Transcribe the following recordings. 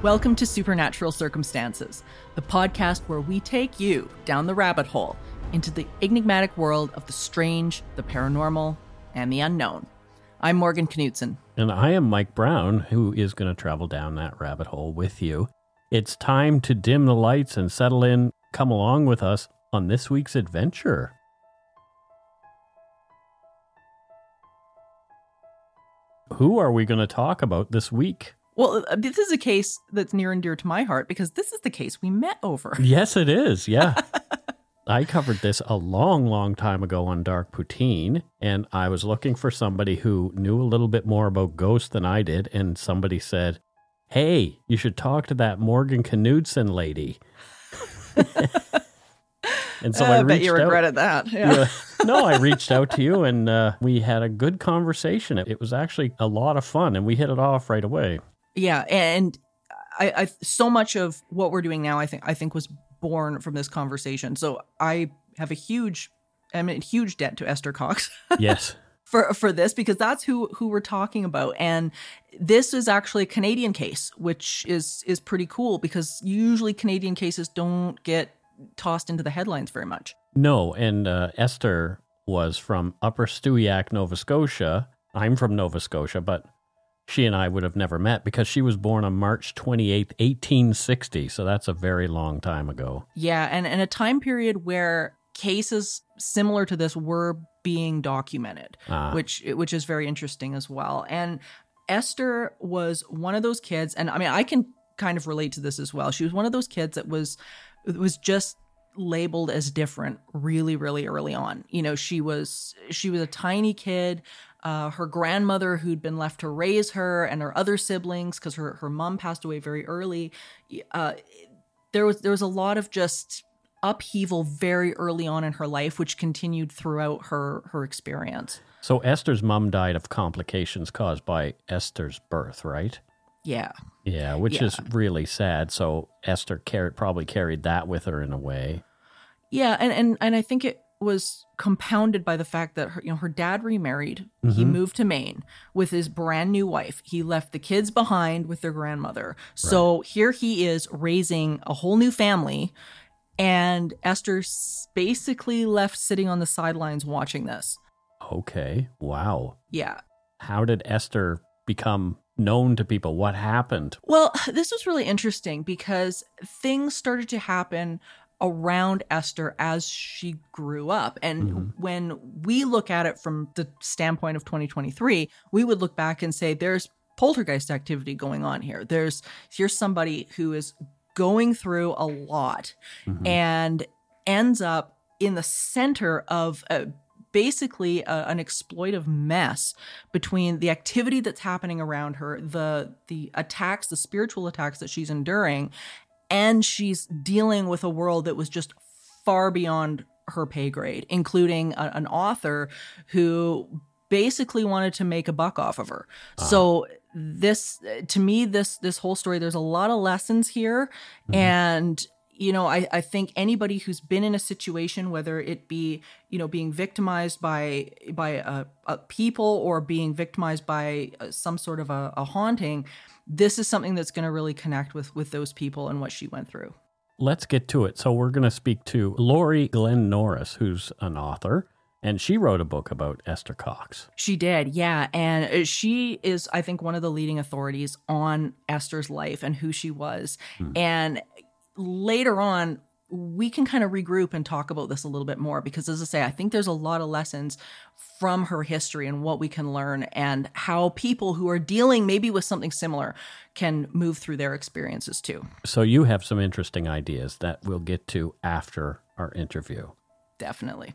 Welcome to Supernatural Circumstances, the podcast where we take you down the rabbit hole into the enigmatic world of the strange, the paranormal, and the unknown. I'm Morgan Knudsen. And I am Mike Browne, who is going to travel down that rabbit hole with you. It's time to dim the lights and settle in. Come along with us on this week's adventure. Who are we going to talk about this week? Well, uh, this is a case that's near and dear to my heart because this is the case we met over. Yes, it is. Yeah. I covered this a long, long time ago on Dark Poutine, and I was looking for somebody who knew a little bit more about ghosts than I did, and somebody said, Hey, you should talk to that Morgan Knudsen lady. and so Uh, I, I bet you out. regretted that. Yeah. Yeah. no, I reached out to you, and uh, we had a good conversation. It was actually a lot of fun, and we hit it off right away. Yeah, and I, I so much of what we're doing now, I think, I think was born from this conversation. So I have a huge, I'm in huge debt to Esther Cox Yes. for for this because that's who who we're talking about, and this is actually a Canadian case, which is is pretty cool because usually Canadian cases don't get tossed into the headlines very much. No, and uh, Esther was from Upper Stewiacke, Nova Scotia. I'm from Nova Scotia, but she and I would have never met because she was born on March 28th, 1860. So that's a very long time ago. Yeah, and in a time period where cases similar to this were being documented, Ah. which which is very interesting as well. And Esther was one of those kids, and I mean, I can kind of relate to this as well. She was one of those kids that was was just labeled as different really really early on you know she was she was a tiny kid uh, her grandmother who'd been left to raise her and her other siblings because her, her mom passed away very early uh, there was there was a lot of just upheaval very early on in her life which continued throughout her her experience So Esther's mom died of complications caused by Esther's birth, right? yeah Yeah, which Yeah. is really sad. So Esther car- probably carried that with her in a way. yeah and and and i think it was compounded by the fact that her you know her dad remarried he Mhm. moved to maine with his brand new wife he left the kids behind with their grandmother so here he is raising a whole new family and esther basically left sitting on the sidelines watching this Okay. Wow. yeah How did Esther become known to people? What happened? Well, this was really interesting because things started to happen around Esther as she grew up. And Mhm. when we look at it from the standpoint of 2023, we would look back and say there's poltergeist activity going on here. There's here's somebody who is going through a lot Mhm. and ends up in the center of a, basically a, an exploitive mess between the activity that's happening around her, the the attacks, the spiritual attacks that she's enduring, and she's dealing with a world that was just far beyond her pay grade, including a- an author who basically wanted to make a buck off of her. So this to me this this whole story there's a lot of lessons here. And you know I, I think anybody who's been in a situation whether it be you know being victimized by by a, a people or being victimized by uh, some sort of a, a haunting this is something that's going to really connect with with those people and what she went through Let's get to it. So we're going to speak to Laurie Glenn Norris, who's an author, and she wrote a book about Esther Cox. She did, yeah. And uh, she is, I think, one of the leading authorities on Esther's life and who she was. And later on, we can kind of regroup and talk about this a little bit more because as i say i think there's a lot of lessons from her history and what we can learn and how people who are dealing maybe with something similar can move through their experiences too. So you have some interesting ideas that we'll get to after our interview. Definitely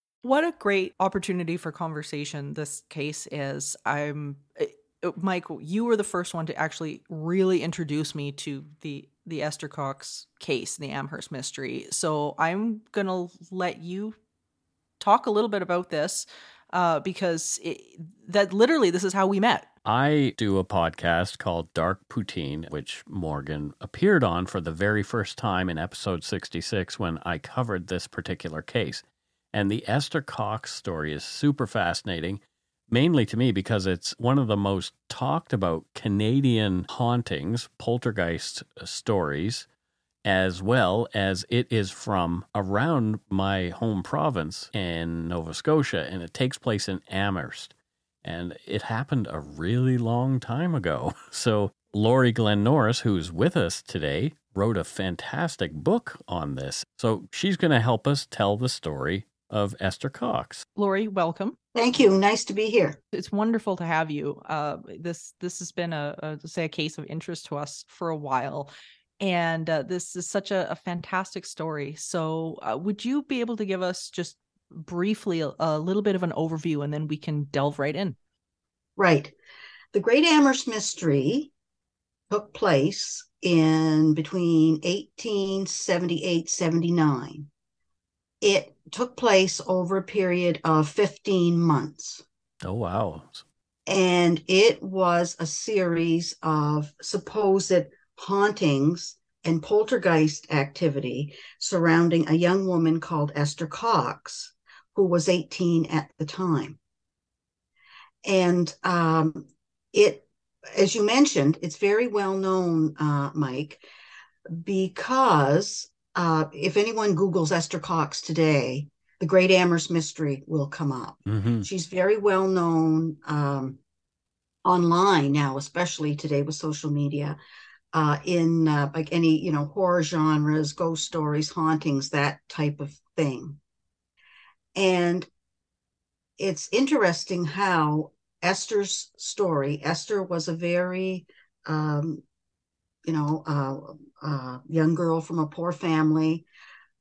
What a great opportunity for conversation this case is. I'm eh, eh, Mike, you were the first one to actually really introduce me to the the Esther Cox case, the Amherst mystery. So I'm to let you talk a little bit about this uh, because it, that literally this is how we met. I do a podcast called Dark Poutine, which Morgan appeared on for the very first time in episode 66 when I covered this particular case. And the Esther Cox story is super fascinating, mainly to me because it's one of the most talked about Canadian hauntings, poltergeist uh, stories, as well as it is from around my home province in Nova Scotia, and it takes place in Amherst. And it happened a really long time ago. So, Laurie Glenn Norris, who's with us today, wrote a fantastic book on this. So, she's going to help us tell the story of Esther Cox. Laurie, welcome. Thank you. Nice to be here. It's wonderful to have you. Uh, this this has been a, a say a case of interest to us for a while, and uh, this is such a, a fantastic story. So, uh, would you be able to give us just briefly a, a little bit of an overview, and then we can delve right in? Right. The Great Amherst Mystery took place in between 1878 79 it took place over a period of 15 months. Oh, wow. And it was a series of supposed hauntings and poltergeist activity surrounding a young woman called Esther Cox, who was 18 at the time. And um, it, as you mentioned, it's very well known, uh, Mike, because uh, if anyone Googles Esther Cox today, the Great Amherst Mystery will come up. Mm-hmm. She's very well known um, online now, especially today with social media, uh, in uh, like any you know horror genres, ghost stories, hauntings, that type of thing. And it's interesting how Esther's story. Esther was a very um, you know, uh, uh, young girl from a poor family,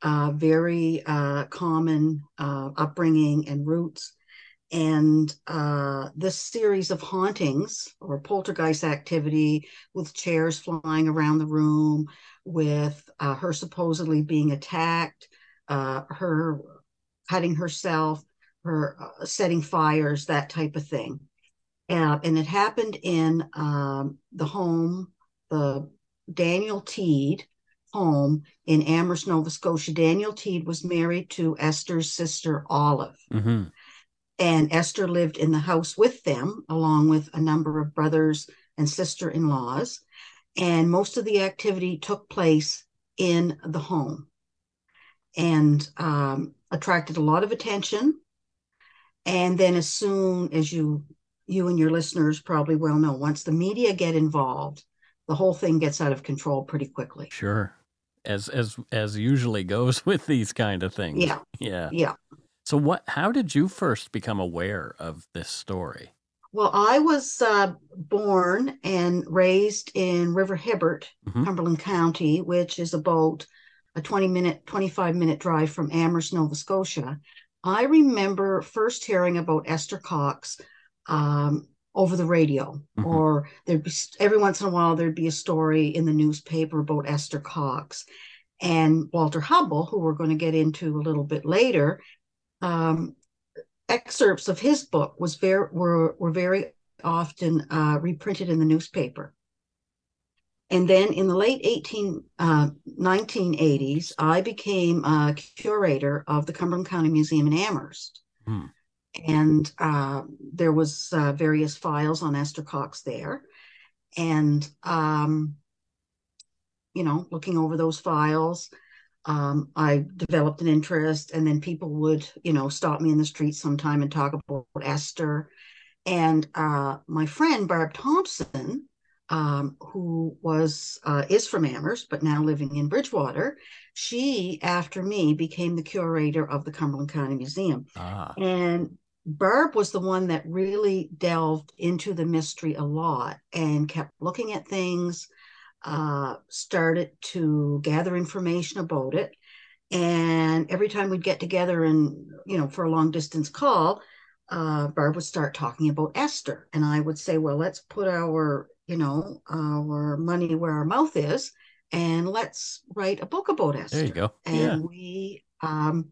uh, very uh, common uh, upbringing and roots. And uh, this series of hauntings or poltergeist activity with chairs flying around the room, with her supposedly being attacked, her cutting herself, her setting fires, that type of thing. and it happened in um, the home the Daniel Teed home in Amherst, Nova Scotia. Daniel Teed was married to Esther's sister Olive. Mm-hmm. And Esther lived in the house with them, along with a number of brothers and sister in laws. And most of the activity took place in the home and um, attracted a lot of attention. And then, as soon as you you and your listeners probably well know, once the media get involved, the whole thing gets out of control pretty quickly. Sure. As as as usually goes with these kind of things. Yeah. Yeah. Yeah. So what how did you first become aware of this story? Well, I was uh, born and raised in River Hebert, mm-hmm. Cumberland County, which is about a 20 minute, 25 minute drive from Amherst, Nova Scotia. I remember first hearing about Esther Cox um, over the radio mm-hmm. or there'd be every once in a while there'd be a story in the newspaper about esther cox and walter hubbell who we're going to get into a little bit later um, excerpts of his book was very were, were very often uh, reprinted in the newspaper And then in the late 18, uh, 1980s, I became a curator of the Cumberland County Museum in Amherst. Hmm. And uh, there was uh, various files on Esther Cox there. And, um, you know, looking over those files, um, I developed an interest, and then people would, you know, stop me in the street sometime and talk about Esther. And uh, my friend Barb Thompson, um, who was uh, is from Amherst but now living in Bridgewater, she after me became the curator of the Cumberland County Museum. Ah. And Barb was the one that really delved into the mystery a lot and kept looking at things, uh, started to gather information about it. And every time we'd get together and, you know, for a long distance call, uh, Barb would start talking about Esther. And I would say, well, let's put our, you know, our money where our mouth is and let's write a book about Esther. There you go. And yeah. we, um,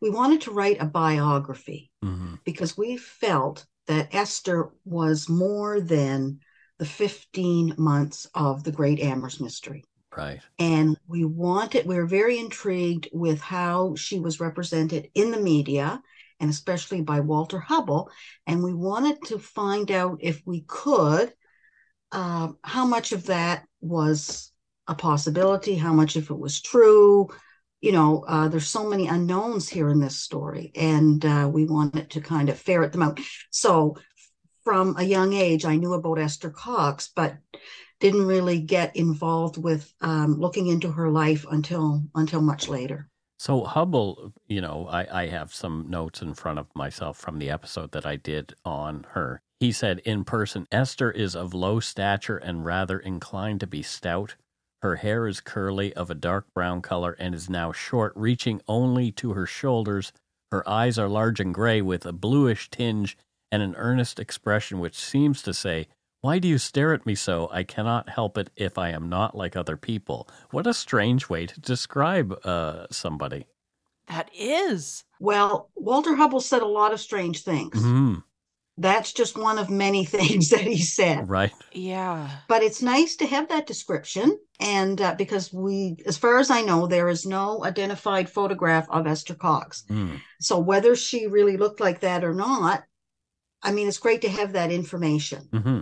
we wanted to write a biography mm-hmm. because we felt that Esther was more than the 15 months of the Great Amherst Mystery. Right. And we wanted, we were very intrigued with how she was represented in the media and especially by Walter Hubbell. And we wanted to find out if we could, uh, how much of that was a possibility, how much of it was true. You know, uh, there's so many unknowns here in this story, and uh, we wanted to kind of ferret them out. So from a young age, I knew about Esther Cox, but didn't really get involved with um, looking into her life until until much later. So Hubbell, you know, I, I have some notes in front of myself from the episode that I did on her. He said in person, Esther is of low stature and rather inclined to be stout. Her hair is curly, of a dark brown color, and is now short, reaching only to her shoulders. Her eyes are large and gray, with a bluish tinge and an earnest expression which seems to say, Why do you stare at me so? I cannot help it if I am not like other people. What a strange way to describe uh, somebody. That is. Well, Walter Hubbell said a lot of strange things. Mm-hmm. That's just one of many things that he said. Right. Yeah. But it's nice to have that description. And uh, because we, as far as I know, there is no identified photograph of Esther Cox. Mm. So whether she really looked like that or not, I mean, it's great to have that information. Mm-hmm.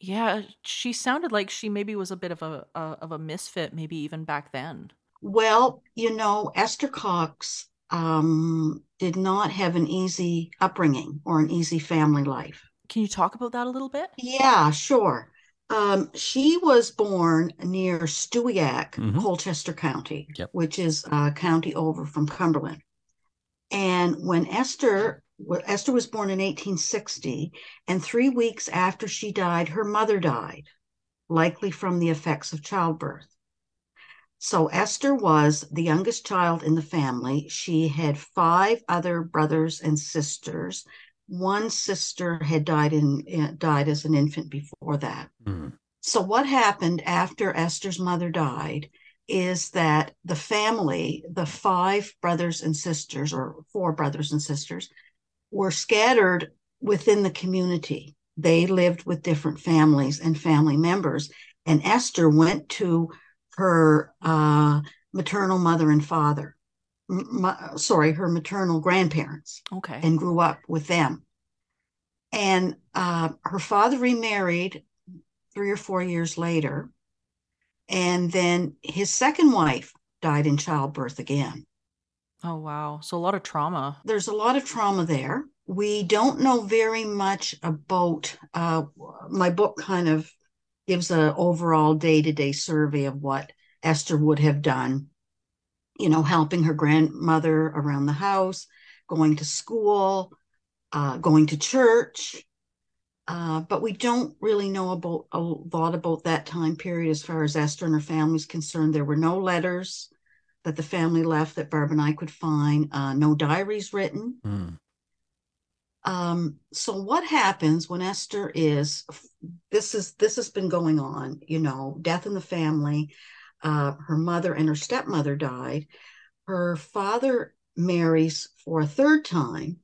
Yeah, she sounded like she maybe was a bit of a, a of a misfit, maybe even back then. Well, you know, Esther Cox um, did not have an easy upbringing or an easy family life. Can you talk about that a little bit? Yeah, sure. Um, she was born near Stewiacke, mm-hmm. Colchester County, yep. which is a county over from Cumberland. And when Esther Esther was born in 1860, and three weeks after she died, her mother died, likely from the effects of childbirth. So Esther was the youngest child in the family. She had five other brothers and sisters. One sister had died in died as an infant before that. Mm. So what happened after Esther's mother died is that the family, the five brothers and sisters, or four brothers and sisters, were scattered within the community. They lived with different families and family members. And Esther went to her uh, maternal mother and father, m- sorry, her maternal grandparents. Okay. And grew up with them. And uh, her father remarried three or four years later. And then his second wife died in childbirth again. Oh, wow. So a lot of trauma. There's a lot of trauma there. We don't know very much about, uh, my book kind of gives an overall day to day survey of what Esther would have done, you know, helping her grandmother around the house, going to school, uh, going to church. Uh, but we don't really know about a lot about that time period as far as Esther and her family is concerned. There were no letters that the family left that Barb and I could find. Uh, no diaries written. Mm. Um, so what happens when Esther is this is this has been going on, you know, death in the family. Uh, her mother and her stepmother died. Her father marries for a third time,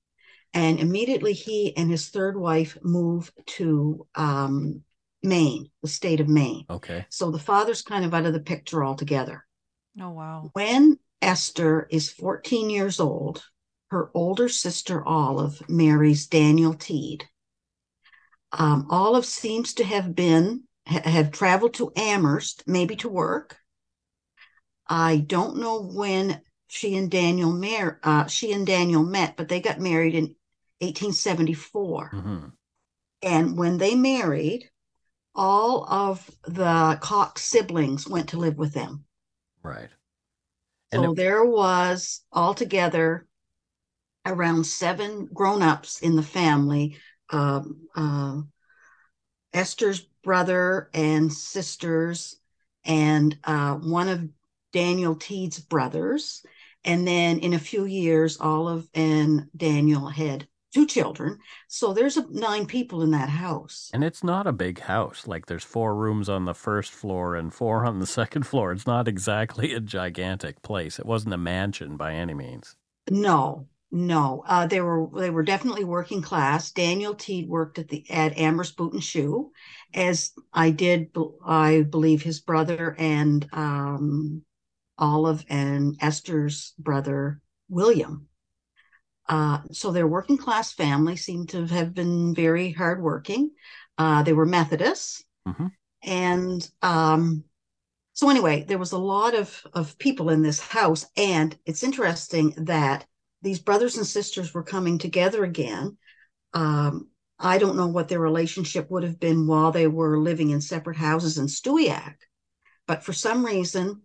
and immediately he and his third wife move to um, Maine, the state of Maine. Okay. So the father's kind of out of the picture altogether. Oh, wow. When Esther is 14 years old, her older sister Olive marries Daniel Teed. Um, Olive seems to have been ha- have traveled to Amherst, maybe to work. I don't know when she and Daniel mar- uh, she and Daniel met, but they got married in 1874. hmm And when they married, all of the Cox siblings went to live with them. Right. And So it- there was altogether around seven grown-ups in the family. Um, uh, Esther's brother and sisters, and uh, one of Daniel Teed's brothers. And then in a few years, Olive and Daniel had two children. So there's a, nine people in that house. And it's not a big house. Like there's four rooms on the first floor and four on the second floor. It's not exactly a gigantic place. It wasn't a mansion by any means. No, no. Uh, they were they were definitely working class. Daniel Teed worked at the at Amherst Boot and Shoe, as I did. I believe his brother and um, Olive and Esther's brother William. Uh, so their working class family seemed to have been very hardworking. Uh, they were Methodists, Mhm. and um, so anyway, there was a lot of of people in this house, and it's interesting that these brothers and sisters were coming together again. Um, I don't know what their relationship would have been while they were living in separate houses in Stewiacke, but for some reason,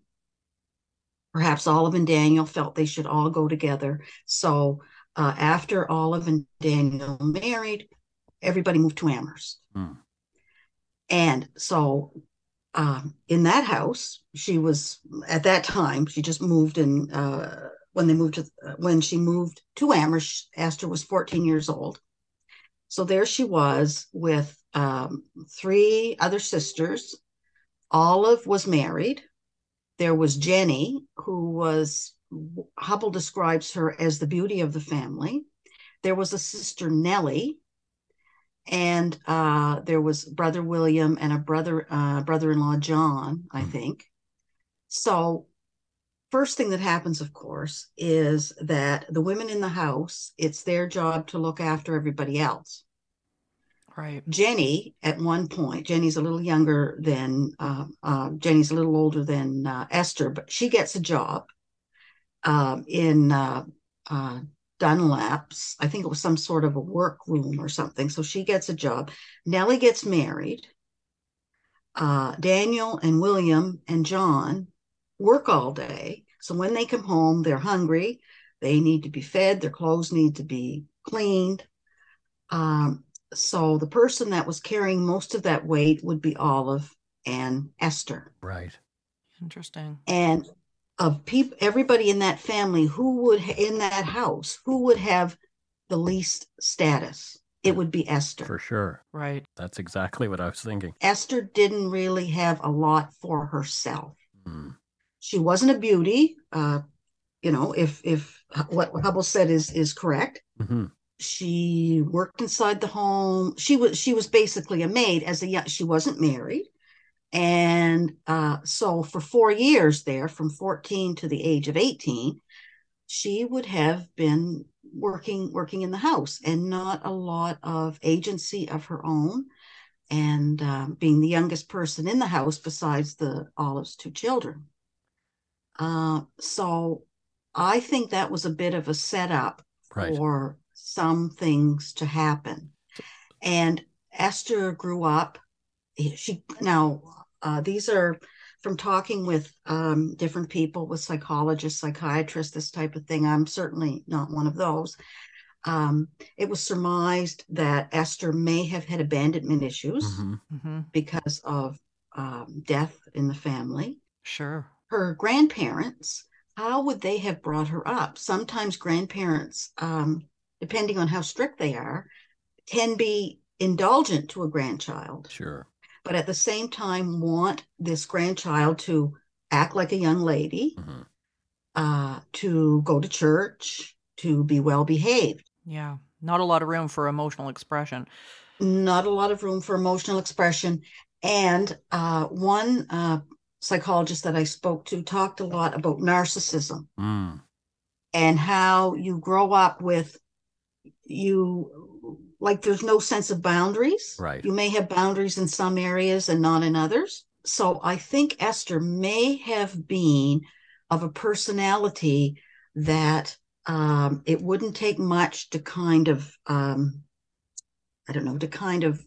perhaps Olive and Daniel felt they should all go together. So uh, after Olive and Daniel married, everybody moved to Amherst. Hmm. And so um, in that house, she was at that time, she just moved in uh, when they moved to when she moved to Amherst, Esther was 14 years old. So there she was with um, three other sisters. Olive was married. There was Jenny, who was Hubbell describes her as the beauty of the family. There was a sister Nellie, and uh, there was brother William and a brother uh, brother-in-law John, I think. So first thing that happens, of course, is that the women in the house, it's their job to look after everybody else. Right. Jenny, at one point, Jenny's a little younger than, uh, uh, Jenny's a little older than uh, Esther, but she gets a job um, in uh, uh, Dunlap's. I think it was some sort of a workroom or something. So she gets a job. Nellie gets married. Uh, Daniel and William and John work all day. So when they come home, they're hungry. They need to be fed. Their clothes need to be cleaned. Um, so the person that was carrying most of that weight would be Olive and Esther. Right. Interesting. And of people, everybody in that family who would in that house who would have the least status, it would be Esther. For sure. Right. That's exactly what I was thinking. Esther didn't really have a lot for herself. Hmm. She wasn't a beauty. Uh, you know, if if what Hubbell said is is correct, hmm she worked inside the home. She was she was basically a maid as a young. She wasn't married, and uh, so for four years there, from fourteen to the age of eighteen, she would have been working working in the house and not a lot of agency of her own. And um, being the youngest person in the house besides the Olive's two children. Uh, so I think that was a bit of a setup Right. for some things to happen. And Esther grew up. She now uh, these are from talking with um, different people, with psychologists, psychiatrists, this type of thing. I'm certainly not one of those. Um, it was surmised that Esther may have had abandonment issues hmm Mm-hmm. because of um, death in the family Sure. Her grandparents, how would they have brought her up? Sometimes grandparents, um, depending on how strict they are, can be indulgent to a grandchild, Sure. but at the same time want this grandchild to act like a young lady, hmm uh, to go to church, to be well behaved. Yeah. Not a lot of room for emotional expression. Not a lot of room for emotional expression. And uh, one uh, psychologist that I spoke to talked a lot about narcissism Mm. and how you grow up with you like there's no sense of boundaries. Right. You may have boundaries in some areas and not in others. So I think Esther may have been of a personality that um, it wouldn't take much to kind of, um, I don't know, to kind of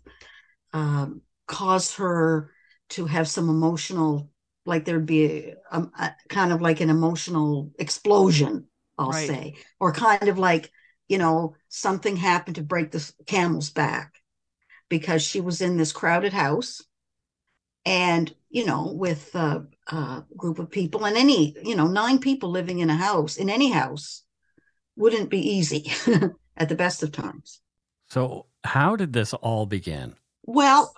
um, cause her to have some emotional, like there'd be a, a, a kind of like an emotional explosion, I'll Right. say, or kind of like, you know, something happened to break the camel's back because she was in this crowded house and you know with a, a group of people and any you know nine people living in a house in any house wouldn't be easy at the best of times So, how did this all begin? well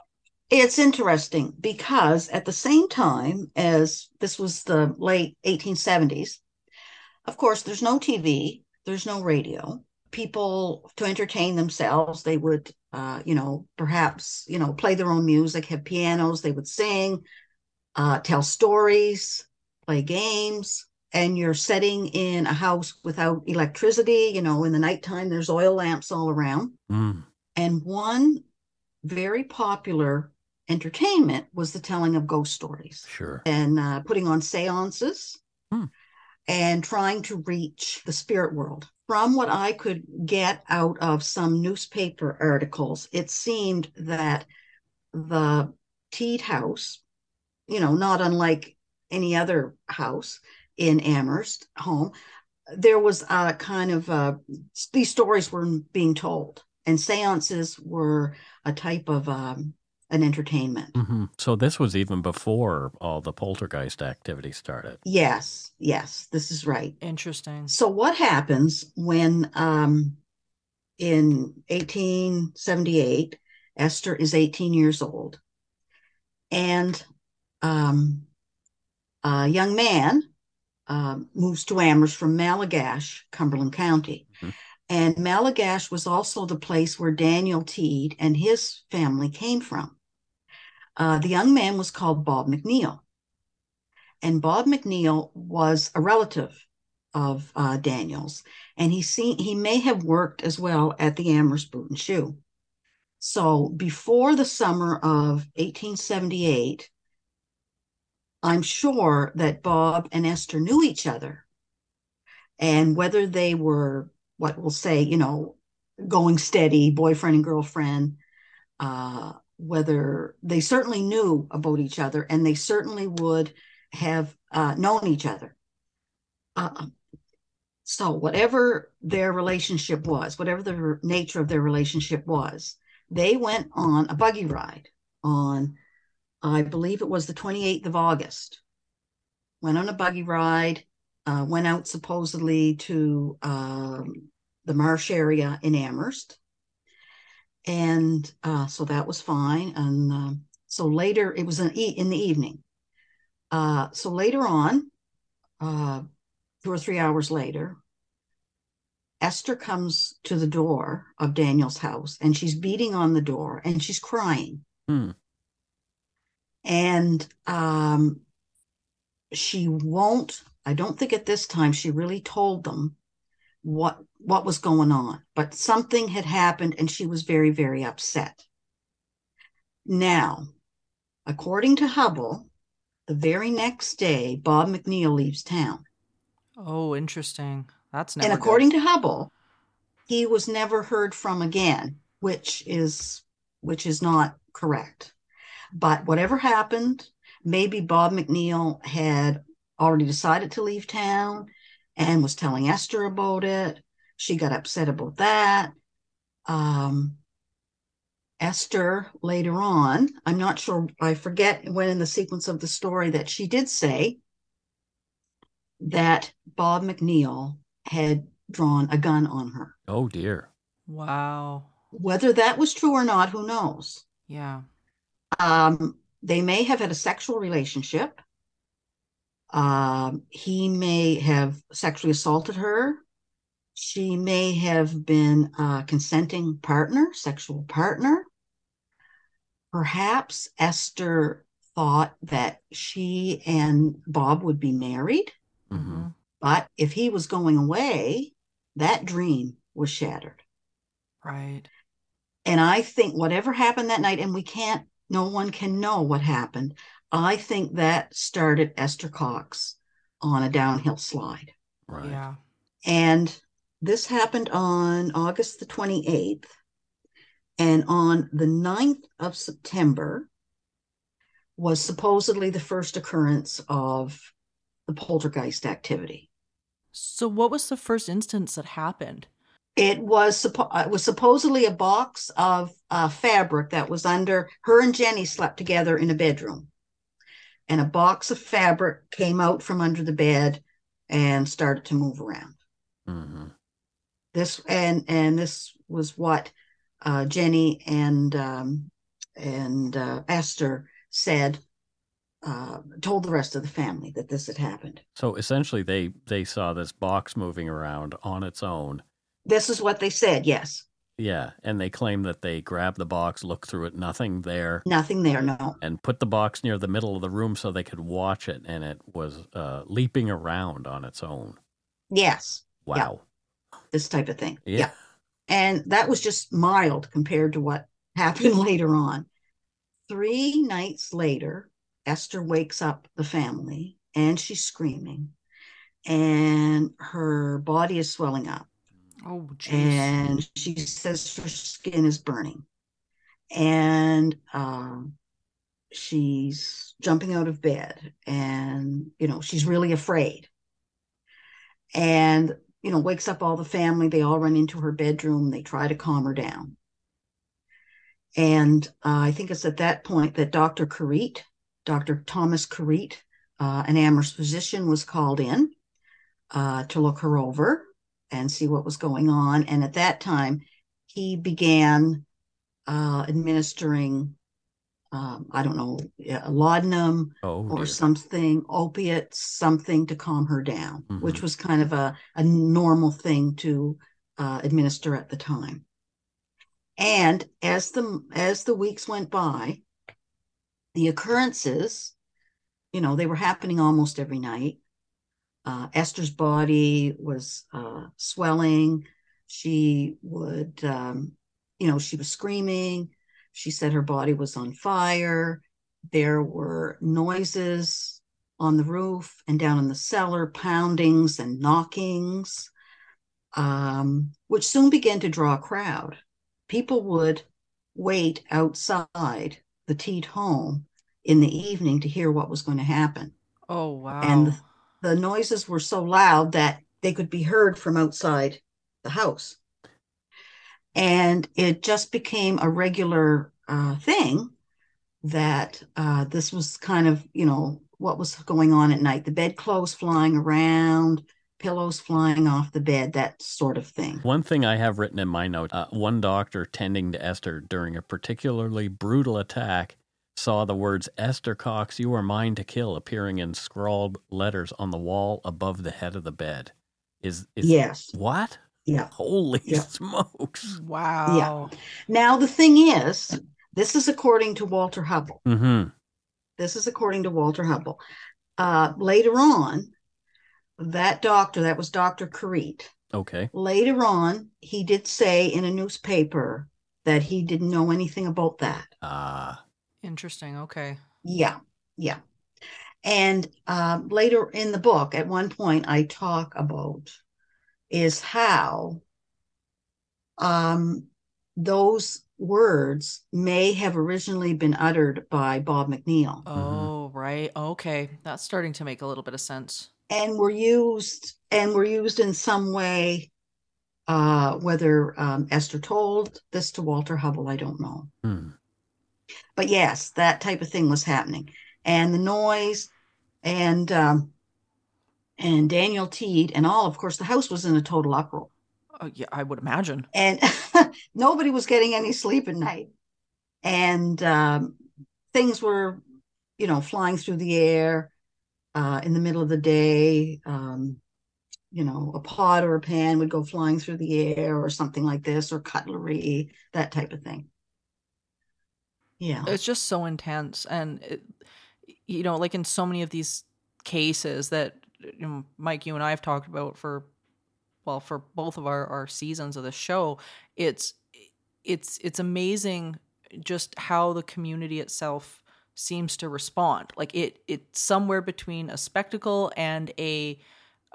it's interesting because at the same time as this was the late 1870s of course there's no tv there's no radio people to entertain themselves they would uh, you know perhaps you know play their own music have pianos they would sing uh, tell stories play games and you're setting in a house without electricity you know in the nighttime there's oil lamps all around Mm. and one very popular entertainment was the telling of ghost stories Sure. and uh, putting on seances Hmm. and trying to reach the spirit world. From what I could get out of some newspaper articles, it seemed that the Teed House, you know, not unlike any other house in Amherst home, there was a kind of uh, these stories were being told, and seances were a type of um, an entertainment. hmm So, this was even before all the poltergeist activity started. Yes, yes, this is right. Interesting. So what happens when um in 1878 Esther is 18 years old and um a young man um, moves to Amherst from Malagash, Cumberland County. Mhm. And Malagash was also the place where Daniel Teed and his family came from. Uh, the young man was called Bob McNeil. And Bob McNeil was a relative of uh, Daniel's, and he seen he may have worked as well at the Amherst Boot and Shoe. So before the summer of 1878, I'm sure that Bob and Esther knew each other, and whether they were what we'll say, you know, going steady, boyfriend and girlfriend, uh, whether they certainly knew about each other, and they certainly would have uh, known each other. Uh, so, whatever their relationship was, whatever the nature of their relationship was, they went on a buggy ride on, I believe it was the 28th of August. Went on a buggy ride, uh, went out supposedly to um, the marsh area in Amherst. And uh, so that was fine. And um so later, it was in, e- in the evening. Uh, so later on, uh, two or three hours later, Esther comes to the door of Daniel's house and she's beating on the door and she's crying. Hmm. And um, she won't, I don't think at this time she really told them what what was going on, but something had happened and she was very, very upset. Now, according to Hubbell, the very next day, Bob McNeil leaves town. Oh, interesting. That's never and according to Hubbell, he was never heard from again, which is which is not correct. But whatever happened, maybe Bob McNeil had already decided to leave town and was telling Esther about it. She got upset about that. Um, Esther later on, I'm not sure, I forget when in the sequence of the story that she did say that Bob McNeil had drawn a gun on her. Oh, dear. Wow. Whether that was true or not, who knows? Yeah. Um, they may have had a sexual relationship. Um, he may have sexually assaulted her. She may have been a consenting partner, sexual partner. perhaps Esther thought that she and Bob would be married. Mm-hmm. But if he was going away, that dream was shattered. Right. And I think whatever happened that night, and we can't, no one can know what happened. I think that started Esther Cox on a downhill slide. Right. Yeah. And this happened on August the 28th. And on the 9th of September was supposedly the first occurrence of the poltergeist activity. So, what was the first instance that happened? It was suppo- it was supposedly a box of uh, fabric that was under her and Jenny slept together in a bedroom, and a box of fabric came out from under the bed and started to move around. Mm-hmm. This and and this was what uh, Jenny and um, and uh, Esther said. Uh, told the rest of the family that this had happened. So essentially, they they saw this box moving around on its own. This is what they said. Yes, Yeah, and they claim that they grabbed the box, looked through it, nothing there, nothing there. No. and put the box near the middle of the room so they could watch it, and it was uh, leaping around on its own. Yes. Wow. This type of thing. Yeah. And that was just mild compared to what happened later on. Three nights later, Esther wakes up the family and she's screaming, and her body is swelling up, Oh, jeez. and she says her skin is burning, and um, she's jumping out of bed, and you know she's really afraid, and you know wakes up all the family. They all run into her bedroom. They try to calm her down. And uh, I think it's at that point that Dr. Caritte, Dr. Thomas Caritte, uh, an Amherst physician, was called in uh, to look her over and see what was going on. And at that time, he began uh, administering, um, I don't know, laudanum Oh, or something, opiates, something to calm her down, Mhm. which was kind of a, a normal thing to uh, administer at the time. And as the as the weeks went by, the occurrences, you know, they were happening almost every night. Uh, Esther's body was uh, swelling. She would, um, you know, she was screaming. She said her body was on fire. There were noises on the roof and down in the cellar, poundings and knockings, um, which soon began to draw a crowd. People would wait outside the Teed home in the evening to hear what was going to happen. oh, wow. And the noises were so loud that they could be heard from outside the house. And it just became a regular uh, thing that uh, this was kind of, you know, what was going on at night the bedclothes flying around, pillows flying off the bed, that sort of thing. One thing I have written in my note uh, one doctor tending to Esther during a particularly brutal attack saw the words, Esther Cox, you are mine to kill, appearing in scrawled letters on the wall above the head of the bed. Is, is Yes. What? Yeah. Holy Yeah. smokes. wow. Yeah. Now, the thing is, this is according to Walter Hubbell. Mm-hmm. This is according to Walter Hubbell. Uh, later on, that doctor, that was Dr. Caritte, Okay. later on, he did say in a newspaper that he didn't know anything about that. Ah. Interesting. Okay. Yeah, yeah. And um, later in the book, at one point, I talk about is how um, those words may have originally been uttered by Bob McNeil Oh, right. Okay. That's starting to make a little bit of sense. and were used and were used in some way. Uh, whether um, Esther told this to Walter Hubbell, I don't know. Hmm. But yes, that type of thing was happening, and the noise, and um, and Daniel Teed and all. Of course, the house was in a total uproar, Oh, yeah, I would imagine. and nobody was getting any sleep at night, and um, things were, you know, flying through the air uh, in the middle of the day. Um, you know, a pot or a pan would go flying through the air, or something like this, or cutlery, that type of thing. Yeah. It's just so intense. And, it, you know, like in so many of these cases that you know, Mike, you and I have talked about for, well, for both of our, our seasons of the show, it's, it's, it's amazing just how the community itself seems to respond. Like it, it's somewhere between a spectacle and a,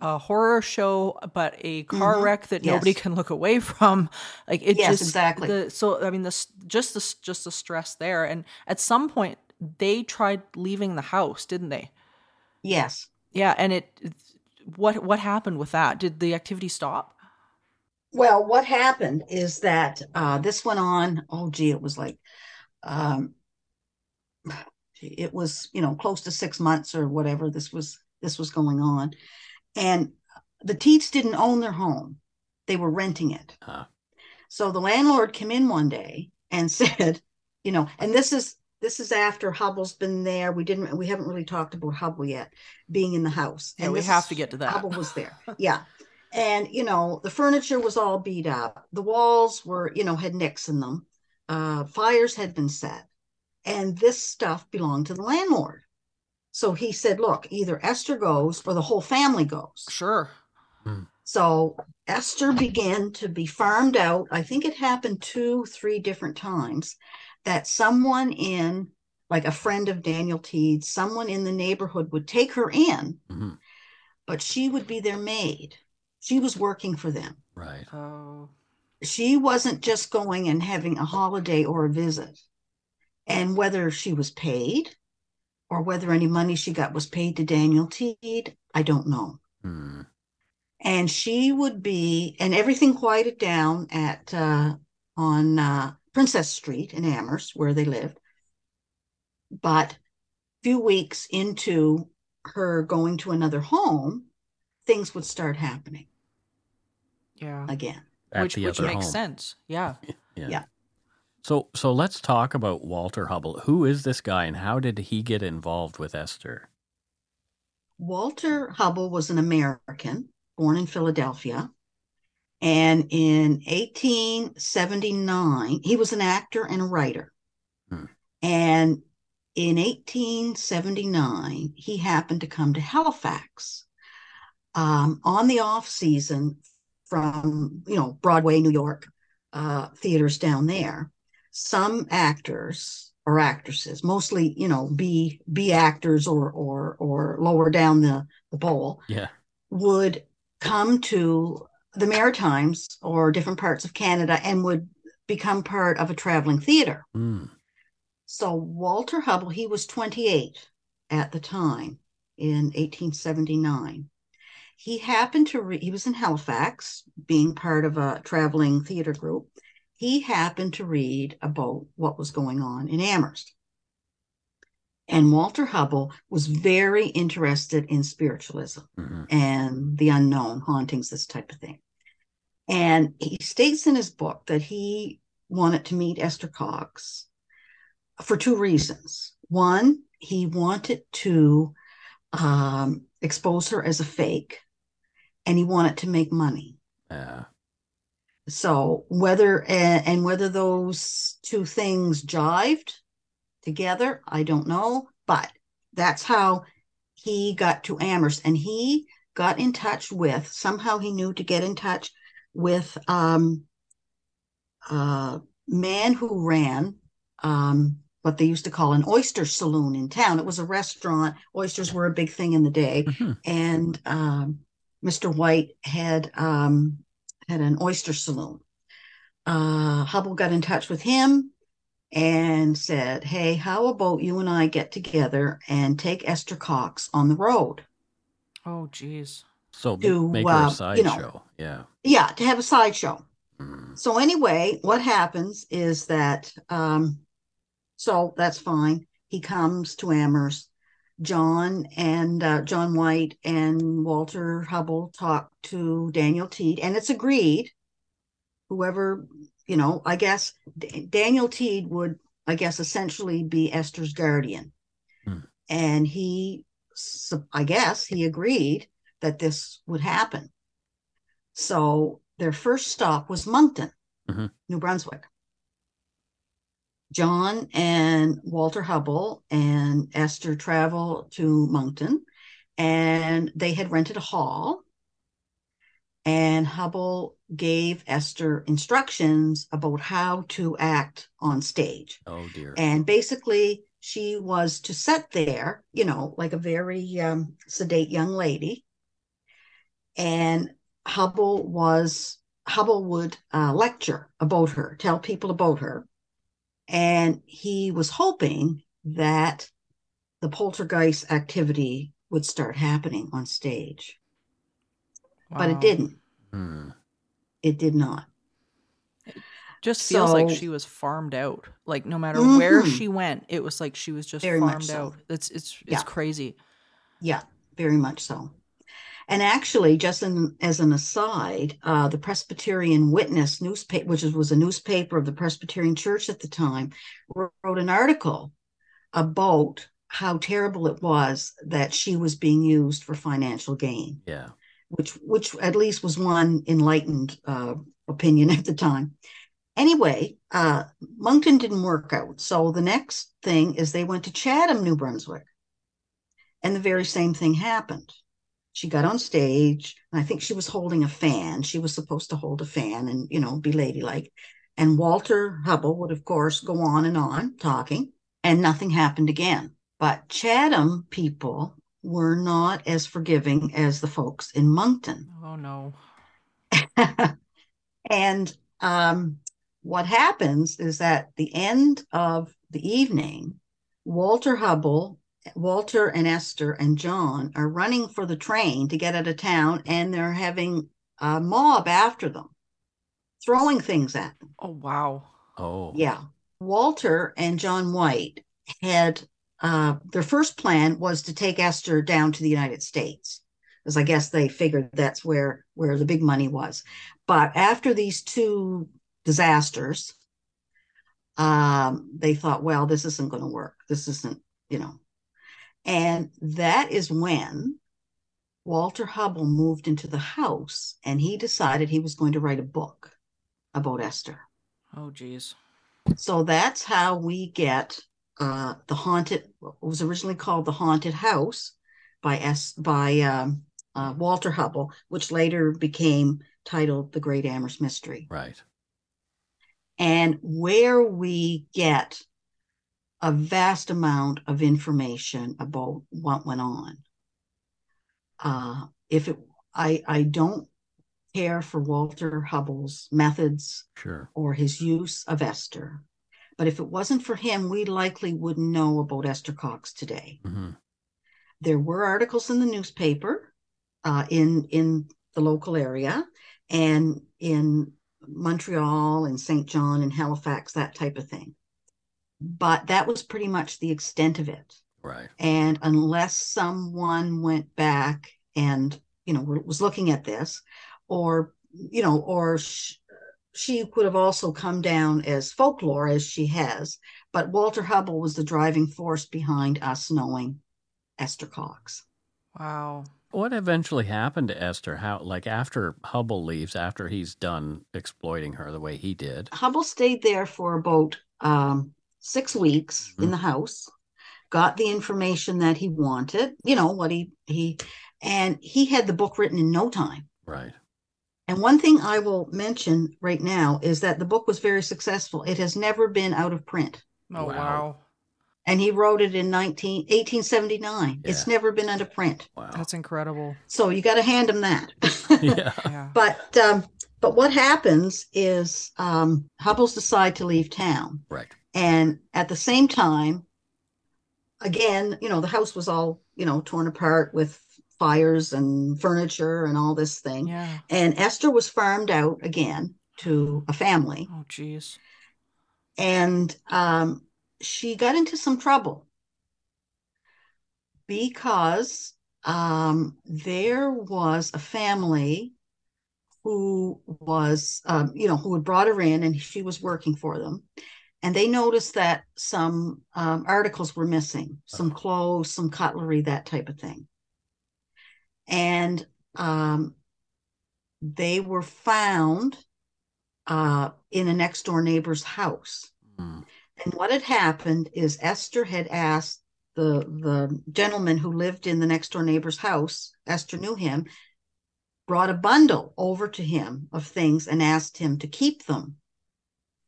a horror show, but a car mm-hmm. wreck that yes. nobody can look away from. Like it yes, just exactly. The, so I mean, this just the just the stress there, and at some point they tried leaving the house, didn't they? Yes. Yeah, and it. What what happened with that? Did the activity stop? Well, what happened is that uh, this went on. Oh, gee, it was like, um, it was you know close to six months or whatever. This was this was going on, and the Teeds didn't own their home; they were renting it. Huh. So the landlord came in one day and said, you know, and this is this is after Hubbell's been there. We didn't we haven't really talked about Hubbell yet being in the house. And we have to get to that. Hubbell was there. yeah. And you know, the furniture was all beat up. The walls were, you know, had nicks in them. Uh, fires had been set. And this stuff belonged to the landlord. So he said, look, either Esther goes or the whole family goes. Sure. Hmm. So Esther began to be farmed out. I think it happened two, three different times that someone in, like a friend of Daniel Teed, someone in the neighborhood would take her in, mm-hmm. but she would be their maid. She was working for them. Right. Oh. She wasn't just going and having a holiday or a visit. And whether she was paid or whether any money she got was paid to Daniel Teed, I don't know. Mm. And she would be, and everything quieted down at uh, on uh, Princess Street in Amherst, where they lived. But a few weeks into her going to another home, things would start happening. Yeah. Again. At which which makes home. sense. Yeah. yeah. Yeah. So so let's talk about Walter Hubbell. Who is this guy and how did he get involved with Esther? Walter Hubbell was an American born in Philadelphia. And in 1879, he was an actor and a writer. Hmm. And in 1879, he happened to come to Halifax um, on the off season from, you know, Broadway, New York, uh, theaters down there. Some actors or actresses, mostly, you know, B B actors or or or lower down the the bowl, yeah, would come to the Maritimes or different parts of Canada and would become part of a traveling theater. Mm. So Walter Hubbell, he was 28 at the time in 1879. He happened to read, he was in Halifax, being part of a traveling theater group. He happened to read about what was going on in Amherst. And Walter Hubbell was very interested in spiritualism mm-hmm. and the unknown, hauntings, this type of thing. And he states in his book that he wanted to meet Esther Cox for two reasons. One, he wanted to um, expose her as a fake, and he wanted to make money. Yeah. So whether and whether those two things jived together. I don't know, but that's how he got to Amherst. And he got in touch with, somehow he knew to get in touch with um, a man who ran um, what they used to call an oyster saloon in town. It was a restaurant. Oysters were a big thing in the day. Mm-hmm. And um, Mr. White had um, had an oyster saloon. Uh, Hubbell got in touch with him and said, Hey, how about you and I get together and take Esther Cox on the road? Oh, geez. So to, make her a sideshow. You know, yeah. Yeah, to have a sideshow. Mm. So, anyway, what happens is that, um, so that's fine. He comes to Amherst. John and uh, John White and Walter Hubbell talk to Daniel Teed, and it's agreed. Whoever you know, I guess D- Daniel Teed would, I guess, essentially be Esther's guardian. Hmm. And he, I guess, he agreed that this would happen. So their first stop was Moncton, mm-hmm. New Brunswick. John and Walter Hubbell and Esther travel to Moncton, and they had rented a hall. And Hubbell gave Esther instructions about how to act on stage. Oh dear. And basically, she was to sit there, you know, like a very um, sedate young lady. And Hubbell was Hubbell would uh, lecture about her, tell people about her, and he was hoping that the poltergeist activity would start happening on stage, wow. but it didn't. Hmm. It did not. It just feels so, like she was farmed out. Like no matter mm-hmm. where she went, it was like she was just very farmed so. out. It's it's it's yeah. crazy. Yeah, very much so. And actually, just in, as an aside, uh, the Presbyterian Witness newspaper, which was a newspaper of the Presbyterian Church at the time, wrote an article about how terrible it was that she was being used for financial gain. Yeah, which which at least was one enlightened uh, opinion at the time. Anyway, uh, Moncton didn't work out, so the next thing is they went to Chatham, New Brunswick, and the very same thing happened she got on stage and i think she was holding a fan. She was supposed to hold a fan and you know be ladylike. And walter hubbell would of course go on and on talking and nothing happened again. But chatham people were not as forgiving as the folks in moncton. Oh no. And um, what happens is that the end of the evening walter hubbell Walter and Esther and John are running for the train to get out of town, and they're having a mob after them, throwing things at them. Oh, wow. Oh. Yeah. Walter and John White had uh, their first plan was to take Esther down to the United States, because I guess they figured that's where where the big money was. But after these two disasters, um, they thought, well, this isn't going to work. This isn't, you know, and that is when Walter Hubbell moved into the house and he decided he was going to write a book about Esther. Oh, geez. So that's how we get uh, the haunted, what was originally called the Haunted House by S by um, uh, Walter Hubbell, which later became titled The Great Amherst Mystery. Right. And where we get a vast amount of information about what went on. Uh, if it, I, I don't care for Walter Hubbell's methods sure. or his use of Esther, but if it wasn't for him, we likely wouldn't know about Esther Cox today. Mm-hmm. There were articles in the newspaper uh, in in the local area and in Montreal and St. John and Halifax, that type of thing but that was pretty much the extent of it. Right. And unless someone went back and, you know, was looking at this, or, you know, or sh- she could have also come down as folklore as she has, but Walter Hubbell was the driving force behind us knowing Esther Cox. Wow. What eventually happened to Esther? How, like, after Hubbell leaves, after he's done exploiting her the way he did? Hubbell stayed there for about um, six weeks mm-hmm. in the house, got the information that he wanted, you know, what he, he, and he had the book written in no time. Right. And one thing I will mention right now is that the book was very successful. It has never been out of print. Oh, wow. wow. And he wrote it in 19, 1879. Yeah. It's never been out of print. Wow. That's incredible. So you got to hand him that. yeah. But, um, but what happens is um, Hubbell's decide to leave town. Right. And at the same time, again, you know, the house was all, you know, torn apart with fires and furniture and all this thing. Yeah. And Esther was farmed out again to a family. Oh, geez. And um, she got into some trouble because um, there was a family who was, um, you know, who had brought her in and she was working for them and they noticed that some um, articles were missing some clothes some cutlery that type of thing. And um, they were found uh, in a next door neighbor's house. Mm. And what had happened is Esther had asked the the gentleman who lived in the next door neighbor's house, Esther knew him, brought a bundle over to him of things and asked him to keep them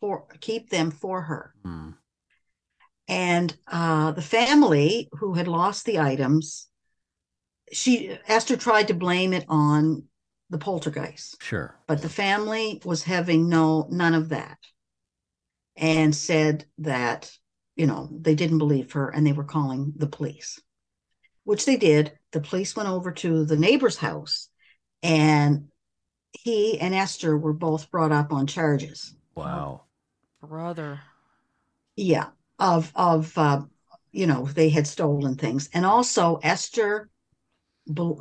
for keep them for her. Mm. And uh, the family who had lost the items, she Esther tried to blame it on the poltergeist. Sure. But the family was having no none of that and said that, you know, they didn't believe her and they were calling the police, which they did. The police went over to the neighbor's house and he and Esther were both brought up on charges. Wow. Brother. Yeah, of of uh, you know they had stolen things, and also Esther,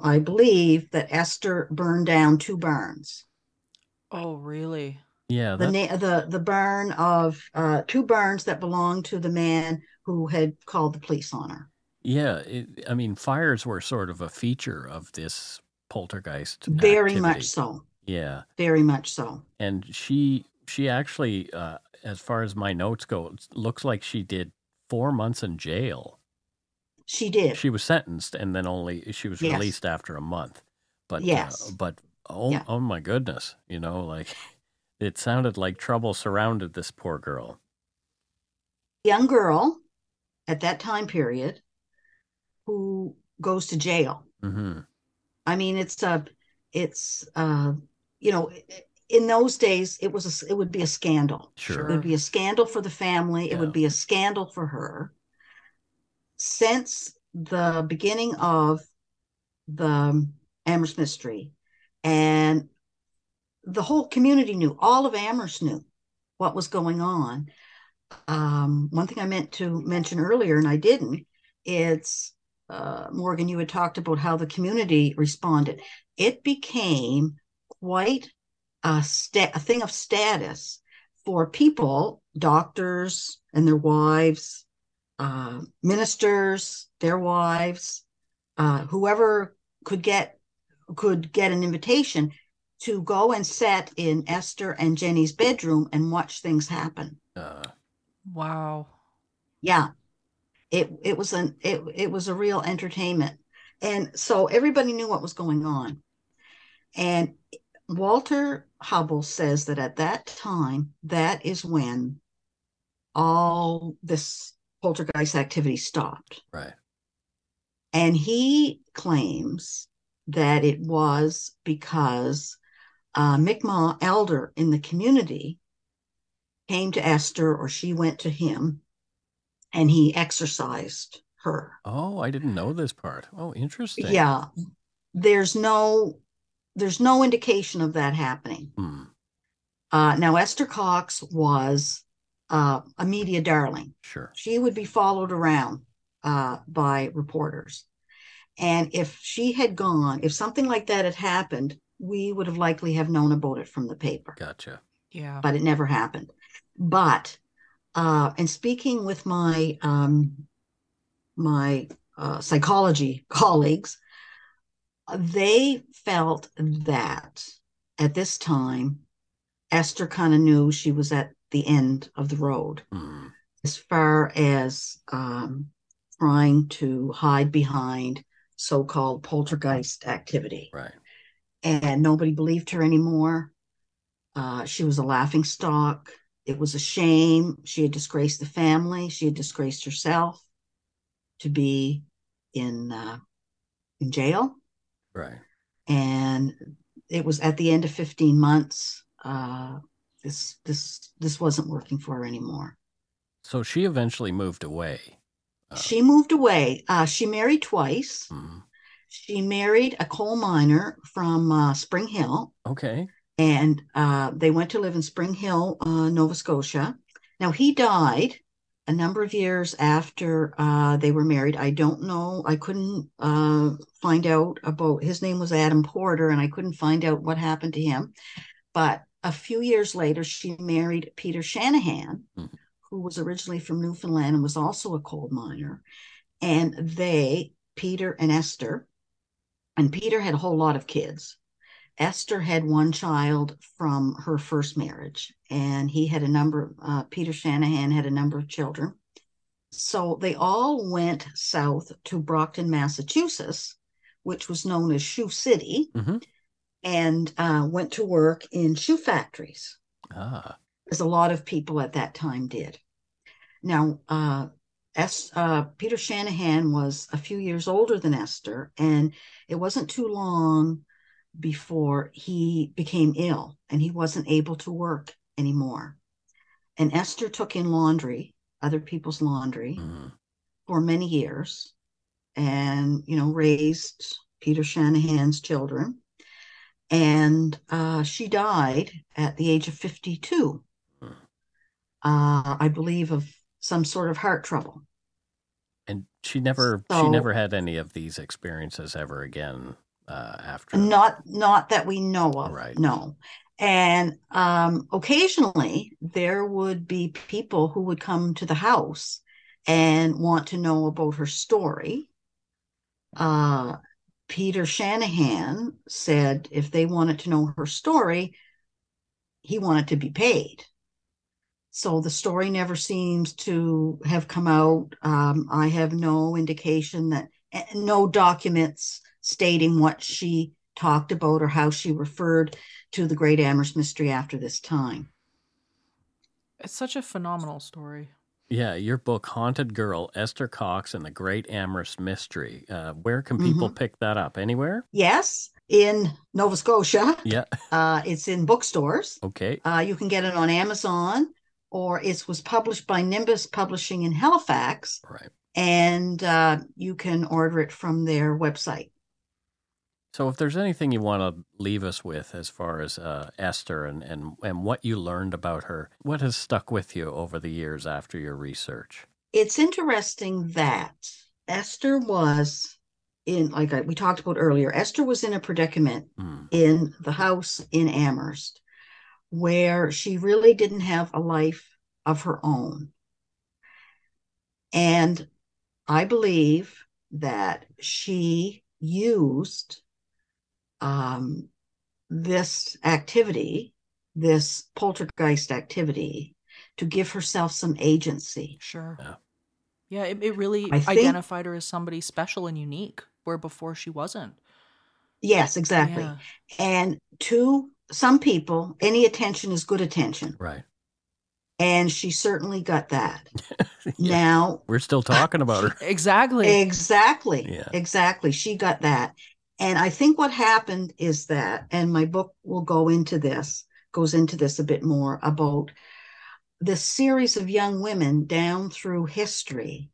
I believe that Esther burned down two barns. Oh, really? Yeah. The na- the the barn of uh, two barns that belonged to the man who had called the police on her. Yeah. It, I mean, fires were sort of a feature of this poltergeist. Very activity. much so. Yeah. Very much so. And she she actually, uh, as far as my notes go, it looks like she did four months in jail. She did. She was sentenced, and then only she was Yes. released after a month. But Yes. uh, but oh Yeah. oh my goodness, you know, like it sounded like trouble surrounded this poor girl. Young girl at that time period who goes to jail. hmm I mean, it's a, it's uh, you know, in those days it was a, it would be a scandal. Sure. It would be a scandal for the family. It would be a scandal for her. Since the beginning of the Amherst mystery, and the whole community knew, all of Amherst knew what was going on. Um, one thing I meant to mention earlier, and I didn't, it's uh, Morgan, you had talked about how the community responded. It became quite a, sta- a thing of status for people, doctors and their wives, uh, ministers, their wives, uh, whoever could get could get an invitation to go and sit in Esther and Jenny's bedroom and watch things happen. Uh, Wow. Yeah. It it was an it it was a real entertainment. And so everybody knew what was going on. And Walter Hubbell says that at that time, that is when all this poltergeist activity stopped. right. And he claims that it was because uh, Mi'kmaq elder in the community came to Esther or she went to him and he exorcised her. Oh, I didn't know this part. Oh, interesting. Yeah. There's no there's no indication of that happening. Hmm. Uh, now Esther Cox was uh, a media darling. Sure. she would be followed around uh, by reporters. And if she had gone, if something like that had happened, we would have likely have known about it from the paper, Gotcha. Yeah. but it never happened. But uh, and speaking with my um, my uh, psychology colleagues, they felt that at this time, Esther kind of knew she was at the end of the road Hmm. as far as um, trying to hide behind so-called poltergeist activity. Right. And nobody believed her anymore. Uh, she was a laughing stock. It was a shame. She had disgraced the family. She had disgraced herself to be in uh, in jail. Right. And it was at the end of 15 months. Uh, this this this wasn't working for her anymore. So she eventually moved away. Uh, She moved away. Uh, she married twice. hmm. She married a coal miner from uh, Springhill, Okay. and uh, they went to live in Springhill, uh, Nova Scotia. Now, he died a number of years after uh, they were married. I don't know. I couldn't uh, find out about his name was Adam Porter, and I couldn't find out what happened to him. But a few years later, she married Peter Shanahan, Mhm. who was originally from Newfoundland and was also a coal miner. And they, Peter and Esther, and Peter had a whole lot of kids. Esther had one child from her first marriage, and he had a number, uh, Peter Shanahan had a number of children. So they all went south to Brockton, Massachusetts, which was known as Shoe City, mm-hmm. and uh, went to work in shoe factories. Ah. As a lot of people at that time did. Now, uh, Es- uh, Peter Shanahan was a few years older than Esther, and it wasn't too long before he became ill and he wasn't able to work anymore. And Esther took in laundry, other people's laundry, Mm. for many years and, you know, raised Peter Shanahan's children. And uh, she died at the age of 52, Hmm. uh, I believe, of some sort of heart trouble. And she never she never had any of these experiences ever again uh, after. Not not that we know of. Right. No. And um, occasionally there would be people who would come to the house and want to know about her story. Uh, Peter Shanahan said if they wanted to know her story, he wanted to be paid. So the story never seems to have come out. Um, I have no indication that, eh, no documents stating what she talked about or how she referred to the Great Amherst Mystery after this time. It's such a phenomenal story. Yeah, your book, Haunted Girl, Esther Cox and the Great Amherst Mystery. Uh, where can people Mm-hmm. pick that up? Anywhere? Yes, in Nova Scotia, Yeah. uh, it's in bookstores. Okay. Uh, you can get it on Amazon, or it was published by Nimbus Publishing in Halifax, Right. and uh, you can order it from their website. So, if there's anything you want to leave us with as far as uh, Esther and, and, and what you learned about her, what has stuck with you over the years after your research? It's interesting that Esther was in, like I, we talked about earlier, Esther was in a predicament Mm. in the house in Amherst where she really didn't have a life of her own. And I believe that she used um, this activity, this poltergeist activity, to give herself some agency. Sure. Yeah. Yeah, it, it really I think- identified her as somebody special and unique, where before she wasn't. Yes, exactly. Yeah. And to some people, any attention is good attention. Right. And she certainly got that. Yeah. Now, We're still talking about her. Exactly. Exactly. Yeah. Exactly. She got that. And I think what happened is that, and my book will go into this, goes into this a bit more about the series of young women down through history,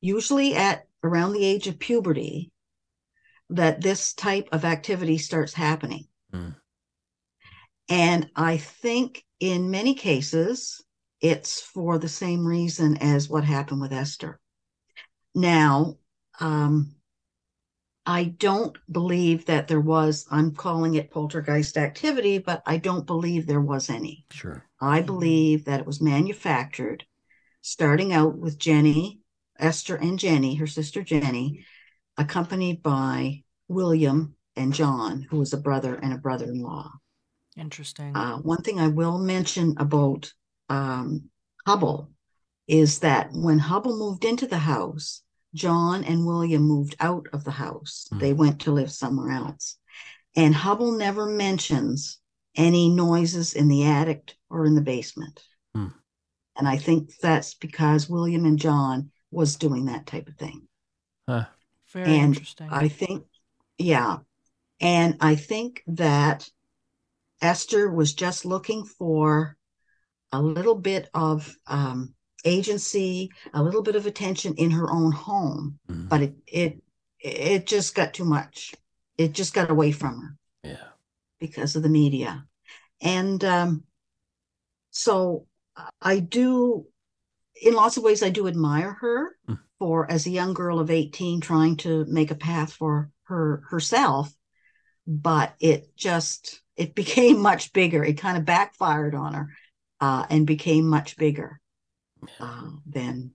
usually at around the age of puberty, that this type of activity starts happening. Mm. And I think in many cases, it's for the same reason as what happened with Esther. Now, um, I don't believe that there was, I'm calling it poltergeist activity, but I don't believe there was any. Sure. I believe that it was manufactured, starting out with Jenny, Esther and Jenny, her sister Jenny, accompanied by William and John, who was a brother and a brother in law. Interesting. Uh, one thing I will mention about um, Hubbell is that when Hubbell moved into the house, John and William moved out of the house. Mhm. They went to live somewhere else. And Hubbell never mentions any noises in the attic or in the basement. Hmm. And I think that's because William and John was doing that type of thing. Huh. Very and interesting. I think, yeah. And I think that Esther was just looking for a little bit of um, agency, a little bit of attention in her own home, Mhm. but it it it just got too much. It just got away from her Yeah. because of the media, and um, so I do, in lots of ways, I do admire her Mm. for as a young girl of eighteen trying to make a path for her herself, but it just it became much bigger. It kind of backfired on her, uh, and became much bigger uh, than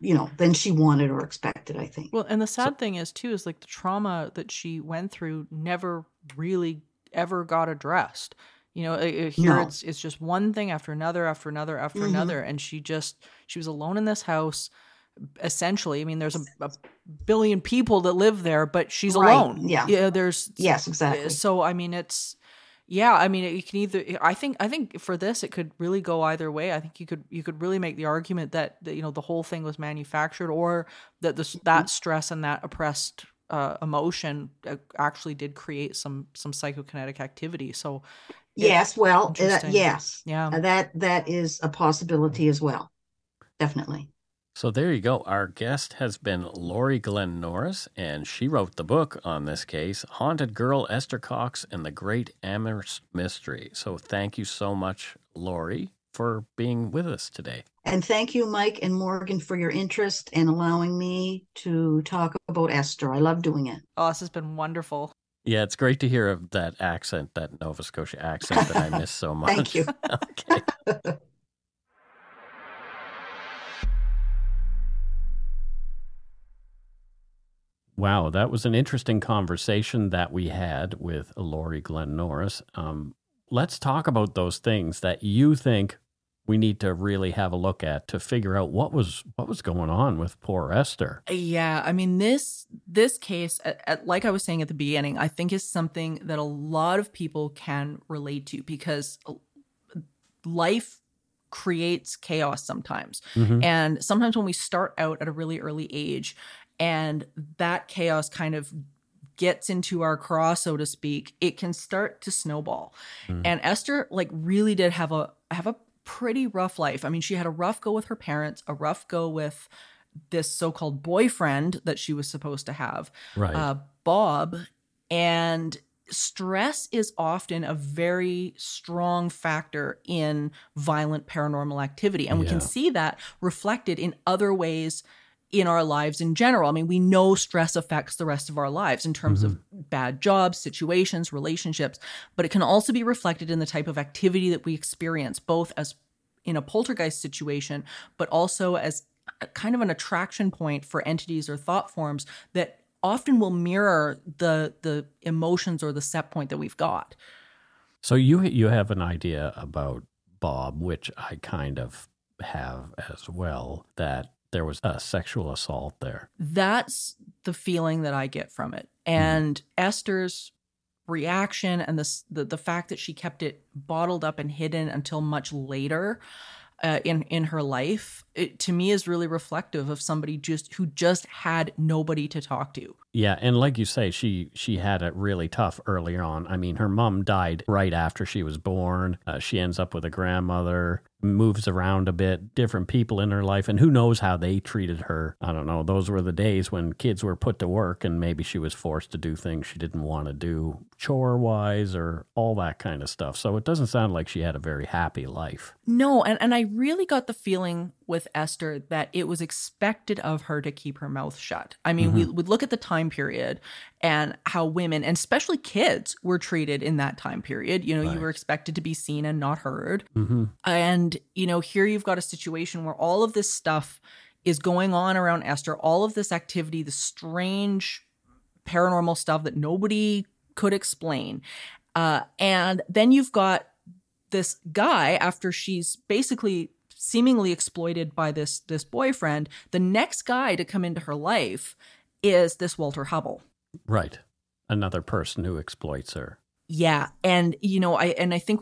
you know than she wanted or expected. I think. well, and the sad thing is too is like the trauma that she went through never really ever got addressed. You know, here No. it's it's just one thing after another after another after Mhm. another, and she just she was alone in this house. Essentially, I mean, there's a, a billion people that live there, but she's Right, alone. yeah. yeah. There's Yes, exactly. so I mean, it's yeah. I mean, you can either. I think I think for this, it could really go either way. I think you could you could really make the argument that, that you know the whole thing was manufactured, or that this Mm-hmm. that stress and that oppressed uh, emotion uh, actually did create some some psychokinetic activity. So Yes, well, uh, yes, yeah, Uh, that that is a possibility as well. Definitely. So there you go. Our guest has been Laurie Glenn Norris, and she wrote the book on this case, Haunted Girl Esther Cox and the Great Amherst Mystery. So thank you so much, Laurie, for being with us today. And thank you, Mike and Morgan, for your interest and allowing me to talk about Esther. I love doing it. oh, this has been wonderful. Yeah, it's great to hear of that accent, that Nova Scotia accent that I miss so much. Thank you. okay. Wow, that was an interesting conversation that we had with Laurie Glenn Norris. Um, let's talk about those things that you think we need to really have a look at to figure out what was what was going on with poor Esther. Yeah, I mean this this case, at, at- like I was saying at the beginning, I think is something that a lot of people can relate to because uh, life creates chaos sometimes. Mhm. And sometimes when we start out at a really early age and that chaos kind of gets into our craw so to speak, it can start to snowball. Mm. And Esther like really did have a have a pretty rough life. I mean, she had a rough go with her parents, a rough go with this so-called boyfriend that she was supposed to have Right. uh, Bob, and stress is often a very strong factor in violent paranormal activity. And we can see that reflected in other ways in our lives in general. I mean, we know stress affects the rest of our lives in terms of mm-hmm. bad jobs, situations, relationships, but it can also be reflected in the type of activity that we experience, both as in a poltergeist situation, but also as kind of an attraction point for entities or thought forms that often will mirror the the emotions or the set point that we've got. So you you have an idea about Bob, which I kind of have as well. That there was a sexual assault there. That's the feeling that I get from it. Hmm. And Esther's reaction and this the, the fact that she kept it bottled up and hidden until much later uh, in in her life it, to me is really reflective of somebody just who just had nobody to talk to Yeah, and like you say, she she had it really tough early on. I mean, her mom died right after she was born. Uh, she ends up with a grandmother, moves around a bit, different people in her life, and who knows how they treated her. I don't know. Those were the days when kids were put to work, and maybe she was forced to do things she didn't want to do, chore wise, or all that kind of stuff. So it doesn't sound like she had a very happy life. No, and, and I really got the feeling with Esther that it was expected of her to keep her mouth shut. I mean, we would look at the time period and how women, and especially kids, were treated in that time period. You know, you were expected to be seen and not heard. Mm-hmm. And, you know, here you've got a situation where all of this stuff is going on around Esther, all of this activity, the strange paranormal stuff that nobody could explain. Uh, and then you've got this guy after she's basically seemingly exploited by this this boyfriend the next guy to come into her life is this Walter Hubbell Right. Another person who exploits her. yeah and you know i and i think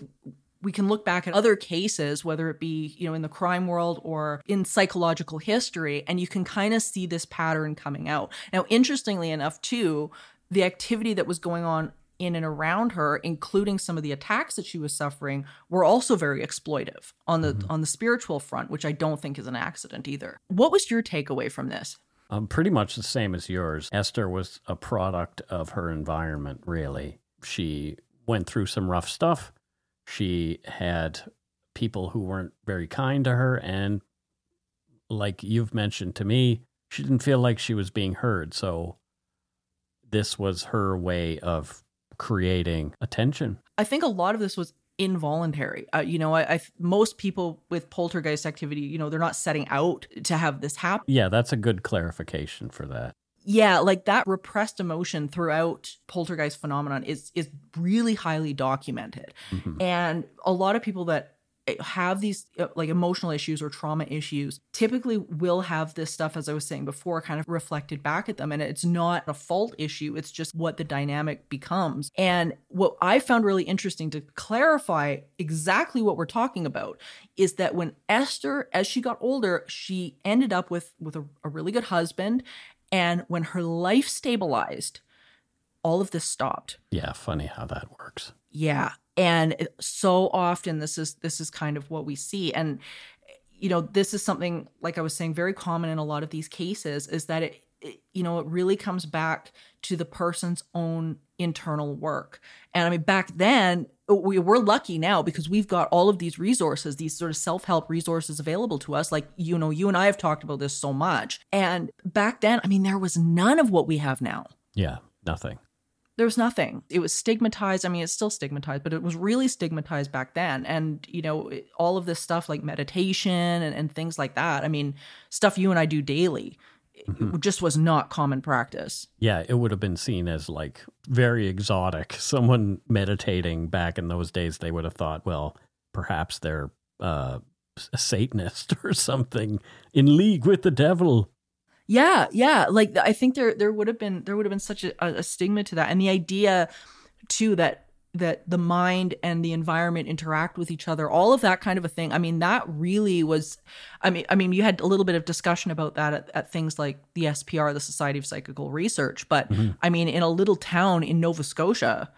we can look back at other cases whether it be you know in the crime world or in psychological history and you can kind of see this pattern coming out now interestingly enough too the activity that was going on in and around her including some of the attacks that she was suffering were also very exploitive on the on the spiritual front which i don't think is an accident either what was your takeaway from this Um, pretty much the same as yours. Esther was a product of her environment, really. She went through some rough stuff. She had people who weren't very kind to her. And like you've mentioned to me, she didn't feel like she was being heard. So this was her way of creating attention. I think a lot of this was involuntary. Uh, you know, I, I most people with poltergeist activity, you know, they're not setting out to have this happen. Yeah, that's a good clarification for that. yeah, like that repressed emotion throughout poltergeist phenomenon is is really highly documented. Mm-hmm. And a lot of people that have these uh, like emotional issues or trauma issues typically will have this stuff as i was saying before kind of reflected back at them. And it's not a fault issue. It's just what the dynamic becomes. And what i found really interesting to clarify exactly what we're talking about is that when esther as she got older she ended up with with a, a really good husband. And when her life stabilized all of this stopped. Yeah funny how that works. Yeah and so often this is this is kind of what we see. And you know this is something like i was saying very common in a lot of these cases is that it, it you know it really comes back to the person's own internal work. And i mean back then we, we're lucky now because we've got all of these resources these sort of self-help resources available to us. Like you know you and i have talked about this so much. And back then i mean there was none of what we have now. Yeah nothing there was nothing. It was stigmatized. I mean, it's still stigmatized, but it was really stigmatized back then. And, you know, all of this stuff like meditation and, and things like that. I mean, stuff you and I do daily. Mm-hmm. It just was not common practice. Yeah, it would have been seen as like very exotic. Someone meditating back in those days, they would have thought, well, perhaps they're uh, a Satanist or something in league with the devil. Yeah, yeah. Like I think there there would have been there would have been such a, a stigma to that, and the idea too that that the mind and the environment interact with each other all of that kind of a thing i mean that really was i mean i mean you had a little bit of discussion about that at, at things like the spr the society of psychical research but mm-hmm. i mean in a little town in nova scotia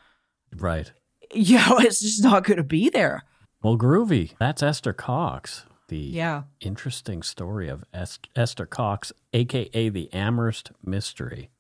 right yeah it's just not going to be there well groovy that's esther cox the yeah. interesting story of Est- Esther Cox, aka the Amherst Mystery.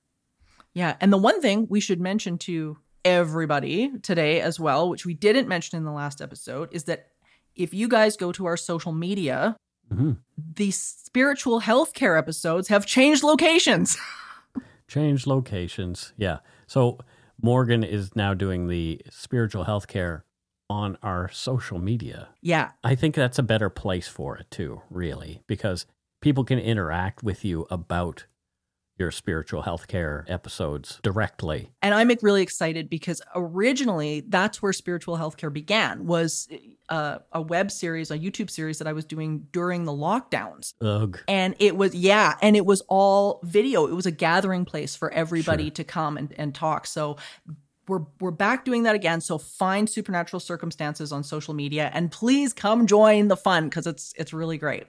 Yeah, and the one thing we should mention to everybody today as well, which we didn't mention in the last episode, is that if you guys go to our social media, mm-hmm. the spiritual healthcare episodes have changed locations. changed locations, yeah. So Morgan is now doing the spiritual healthcare on our social media. Yeah. I think that's a better place for it too, really, because people can interact with you about your spiritual healthcare episodes directly. And I'm really excited because originally that's where spiritual healthcare began was uh, a web series, a YouTube series that I was doing during the lockdowns. Ugh. And it was yeah, and it was all video. It was a gathering place for everybody sure. to come and, and talk. So we're we're back doing that again. So find supernatural circumstances on social media and please come join the fun because it's it's really great.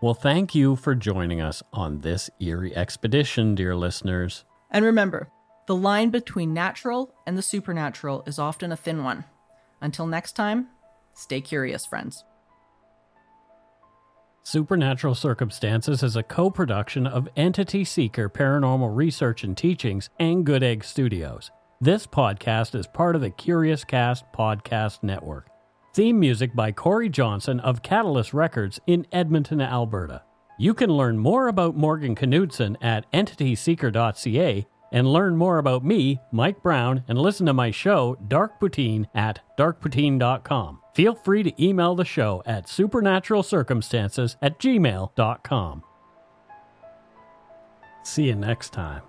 Well, thank you for joining us on this eerie expedition, dear listeners. And remember, the line between natural and the supernatural is often a thin one. Until next time, stay curious, friends. Supernatural Circumstances is a co production of Entity Seeker Paranormal Research and Teachings and Good Egg Studios. This podcast is part of the Curious Cast Podcast Network. Theme music by Corey Johnson of Catalyst Records in Edmonton, Alberta. You can learn more about Morgan Knudsen at entityseeker.ca and learn more about me, Mike Browne, and listen to my show, Dark Poutine, at darkpoutine.com. Feel free to email the show at supernaturalcircumstances at gmail.com. See you next time.